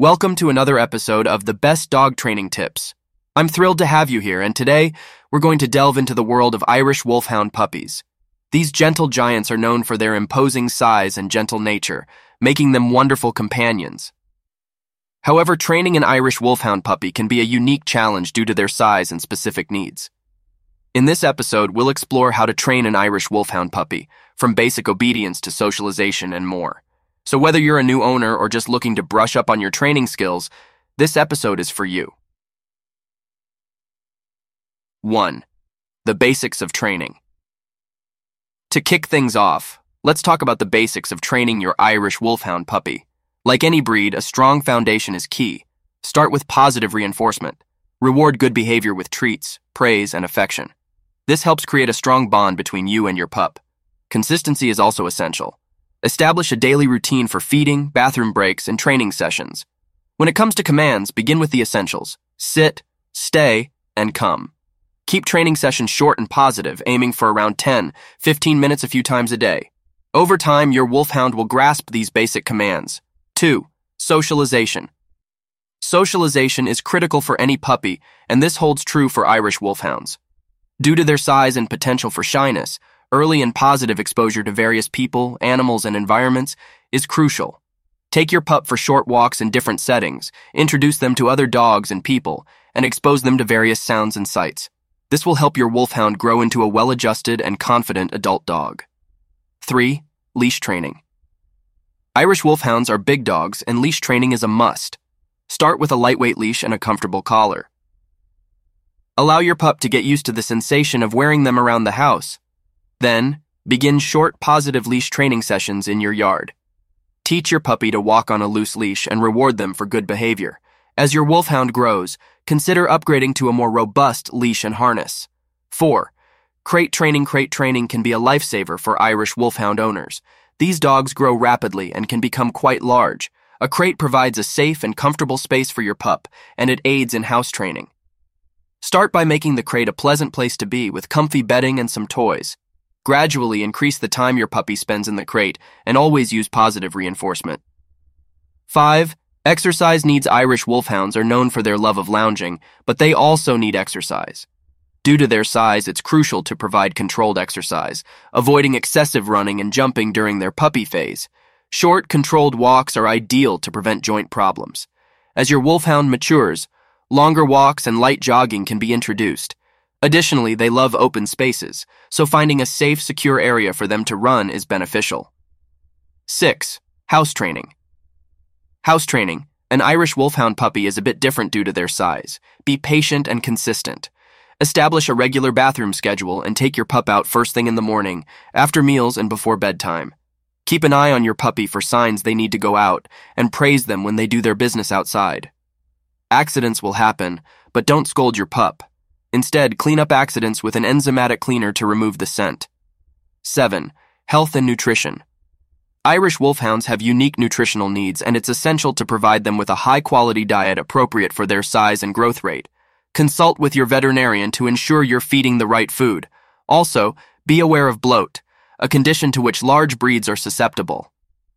Welcome to another episode of the Best Dog Training Tips. I'm thrilled to have you here, and today we're going to delve into the world of Irish Wolfhound puppies. These gentle giants are known for their imposing size and gentle nature, making them wonderful companions. However, training an Irish Wolfhound puppy can be a unique challenge due to their size and specific needs. In this episode, we'll explore how to train an Irish Wolfhound puppy, from basic obedience to socialization and more. So, whether you're a new owner or just looking to brush up on your training skills, this episode is for you. 1. The basics of training. To kick things off, let's talk about the basics of training your Irish Wolfhound puppy. Like any breed, a strong foundation is key. Start with positive reinforcement. Reward good behavior with treats, praise, and affection. This helps create a strong bond between you and your pup. Consistency is also essential. Establish a daily routine for feeding, bathroom breaks, and training sessions. When it comes to commands, begin with the essentials sit, stay, and come. Keep training sessions short and positive, aiming for around 10, 15 minutes a few times a day. Over time, your wolfhound will grasp these basic commands. 2. Socialization. Socialization is critical for any puppy, and this holds true for Irish wolfhounds. Due to their size and potential for shyness, early and positive exposure to various people, animals, and environments is crucial. Take your pup for short walks in different settings, introduce them to other dogs and people, and expose them to various sounds and sights. This will help your wolfhound grow into a well adjusted and confident adult dog. 3. Leash training. Irish wolfhounds are big dogs, and leash training is a must. Start with a lightweight leash and a comfortable collar. Allow your pup to get used to the sensation of wearing them around the house. Then, begin short positive leash training sessions in your yard. Teach your puppy to walk on a loose leash and reward them for good behavior. As your wolfhound grows, consider upgrading to a more robust leash and harness. 4. Crate training Crate training can be a lifesaver for Irish wolfhound owners. These dogs grow rapidly and can become quite large. A crate provides a safe and comfortable space for your pup, and it aids in house training. Start by making the crate a pleasant place to be with comfy bedding and some toys. Gradually increase the time your puppy spends in the crate and always use positive reinforcement. 5. Exercise needs Irish wolfhounds are known for their love of lounging, but they also need exercise. Due to their size, it's crucial to provide controlled exercise, avoiding excessive running and jumping during their puppy phase. Short, controlled walks are ideal to prevent joint problems. As your wolfhound matures, longer walks and light jogging can be introduced. Additionally, they love open spaces, so finding a safe, secure area for them to run is beneficial. 6. House training. House training. An Irish Wolfhound puppy is a bit different due to their size. Be patient and consistent. Establish a regular bathroom schedule and take your pup out first thing in the morning, after meals, and before bedtime. Keep an eye on your puppy for signs they need to go out, and praise them when they do their business outside. Accidents will happen, but don't scold your pup. Instead, clean up accidents with an enzymatic cleaner to remove the scent. 7. Health and nutrition. Irish wolfhounds have unique nutritional needs, and it's essential to provide them with a high quality diet appropriate for their size and growth rate. Consult with your veterinarian to ensure you're feeding the right food. Also, be aware of bloat, a condition to which large breeds are susceptible.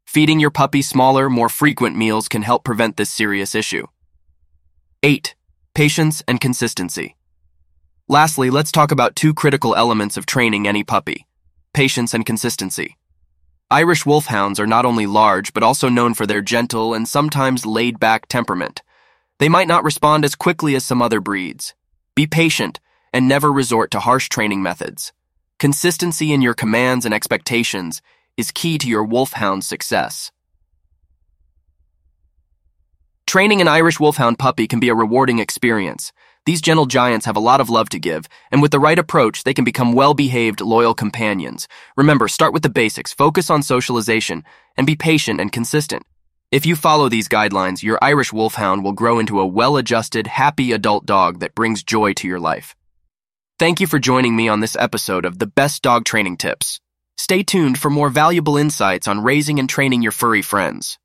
Feeding your puppy smaller, more frequent meals can help prevent this serious issue. 8. Patience and consistency. Lastly, let's talk about two critical elements of training any puppy patience and consistency. Irish Wolfhounds are not only large, but also known for their gentle and sometimes laid back temperament. They might not respond as quickly as some other breeds. Be patient and never resort to harsh training methods. Consistency in your commands and expectations is key to your Wolfhound's success. Training an Irish Wolfhound puppy can be a rewarding experience. These gentle giants have a lot of love to give, and with the right approach, they can become well behaved, loyal companions. Remember, start with the basics, focus on socialization, and be patient and consistent. If you follow these guidelines, your Irish Wolfhound will grow into a well adjusted, happy adult dog that brings joy to your life. Thank you for joining me on this episode of the Best Dog Training Tips. Stay tuned for more valuable insights on raising and training your furry friends.